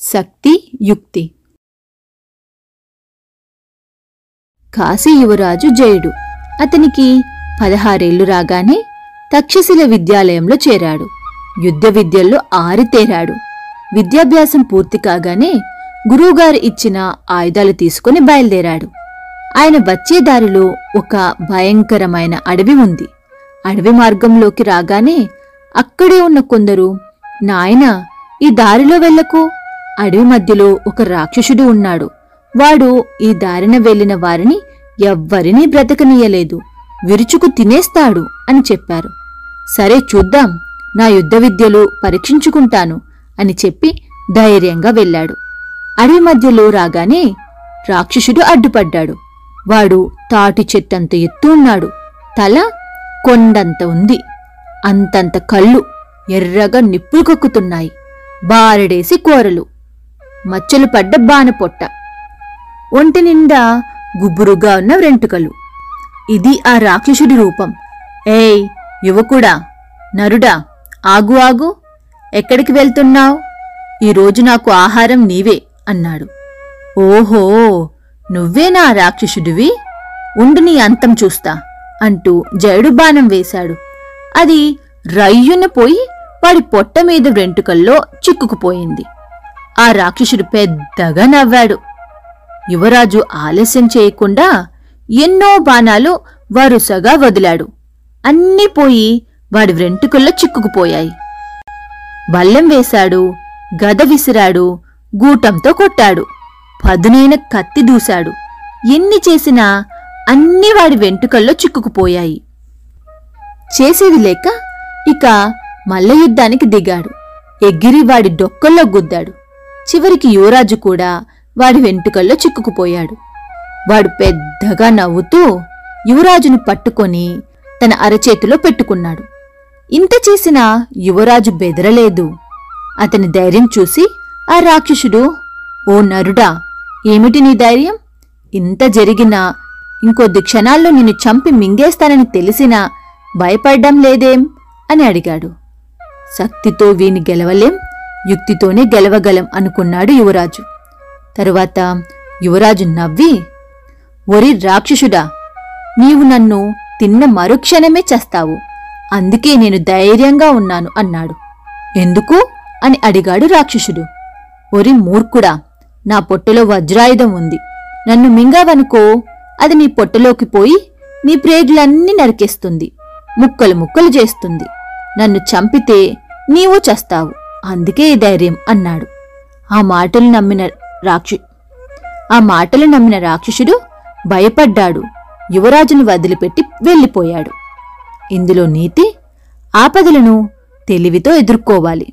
శక్తి యుక్తి. కాశీ యువరాజు జయుడు. అతనికి పదహారేళ్ళు రాగానే తక్షశిల విద్యాలయంలో చేరాడు. యుద్ధ విద్యల్లో ఆరితేరాడు. విద్యాభ్యాసం పూర్తి కాగానే గురువుగారు ఇచ్చిన ఆయుధాలు తీసుకుని బయలుదేరాడు. ఆయన వచ్చే దారిలో ఒక భయంకరమైన అడవి ఉంది. అడవి మార్గంలోకి రాగానే అక్కడే ఉన్న కొందరు నాయన ఈ దారిలో వెళ్ళకు. అడవి మధ్యలో ఒక రాక్షసుడు ఉన్నాడు. వాడు ఈ దారిన వెళ్ళిన వారిని ఎవ్వరినీ బ్రతకనీయలేదు. విరుచుకు తినేస్తాడు అని చెప్పారు. సరే చూద్దాం నా యుద్ధ విద్యలు పరీక్షించుకుంటాను అని చెప్పి ధైర్యంగా వెళ్ళాడు. అడవి మధ్యలో రాగానే రాక్షసుడు అడ్డుపడ్డాడు. వాడు తాటి చెట్టంత ఎత్తు ఉన్నాడు. తల కొండంత ఉంది. అంతంత కళ్ళు ఎర్రగా నిప్పులు కక్కుతున్నాయి. బారెడేసి కూరలు. మచ్చలు పడ్డ బానపొట్ట ఒంటి నిండా గుబురుగా ఉన్న వెంట్రుకలు. ఇది ఆ రాక్షసుడి రూపం. ఏయ్ యువకుడా నరుడా ఆగు ఆగు. ఎక్కడికి వెళ్తున్నావు? ఈరోజు నాకు ఆహారం నీవే అన్నాడు. ఓహో నువ్వేనా రాక్షసుడివి? ఉండు నీ అంతం చూస్తా అంటూ జయుడు బాణం వేశాడు. అది రయ్యున పోయి వాడి పొట్ట మీద వెంట్రుకల్లో చిక్కుకుపోయింది. ఆ రాక్షసుడు పెద్దగా నవ్వాడు. యువరాజు ఆలస్యం చేయకుండా ఎన్నో బాణాలు వరుసగా వదిలాడు. అన్నీ పోయి వాడి వెంట్రుకల్లో చిక్కుకుపోయాయి. బల్లెం వేశాడు గద విసిరాడు గూటంతో కొట్టాడు. పదునైన కత్తి దూశాడు. ఎన్ని చేసినా అన్నీ వాడి వెంట్రుకల్లో చిక్కుకుపోయాయి. చేసేది లేక ఇక మల్ల యుద్ధానికి దిగాడు. ఎగిరి వాడి డొక్కల్లో గుద్దాడు. చివరికి యువరాజు కూడా వాడి వెంట్రుకల్లో చిక్కుకుపోయాడు. వాడు పెద్దగా నవ్వుతూ యువరాజును పట్టుకొని తన అరచేతిలో పెట్టుకున్నాడు. ఇంత చేసినా యువరాజు బెదరలేదు. అతని ధైర్యం చూసి ఆ రాక్షసుడు ఓ నరుడా ఏమిటి నీ ధైర్యం? ఇంత జరిగినా ఇంకొద్ది క్షణాల్లో నిన్ను చంపి మింగేస్తానని తెలిసినా భయపడ్డం లేదేం? అని అడిగాడు. శక్తితో వీని గెలవలేం? యుక్తితోనే గెలవగలం అనుకున్నాడు యువరాజు. తరువాత యువరాజు నవ్వి ఒరి రాక్షసుడా నీవు నన్ను తిన్న మరుక్షణమే చస్తావు. అందుకే నేను ధైర్యంగా ఉన్నాను అన్నాడు. ఎందుకు? అని అడిగాడు రాక్షసుడు. ఒరి మూర్ఖుడా నా పొట్టలో వజ్రాయుధం ఉంది. నన్ను మింగావనుకో అది నీ పొట్టలోకి పోయి నీ ప్రేగులన్నీ నరికేస్తుంది. ముక్కలు ముక్కలు చేస్తుంది. నన్ను చంపితే నీవు చస్తావు. అందుకే ఈ ధైర్యం అన్నాడు. ఆ మాటలు నమ్మిన రాక్షు ఆ మాటలు నమ్మిన రాక్షసుడు భయపడ్డాడు. యువరాజును వదిలిపెట్టి వెళ్ళిపోయాడు. ఇందులో నీతి ఆపదలను తెలివితో ఎదుర్కోవాలి.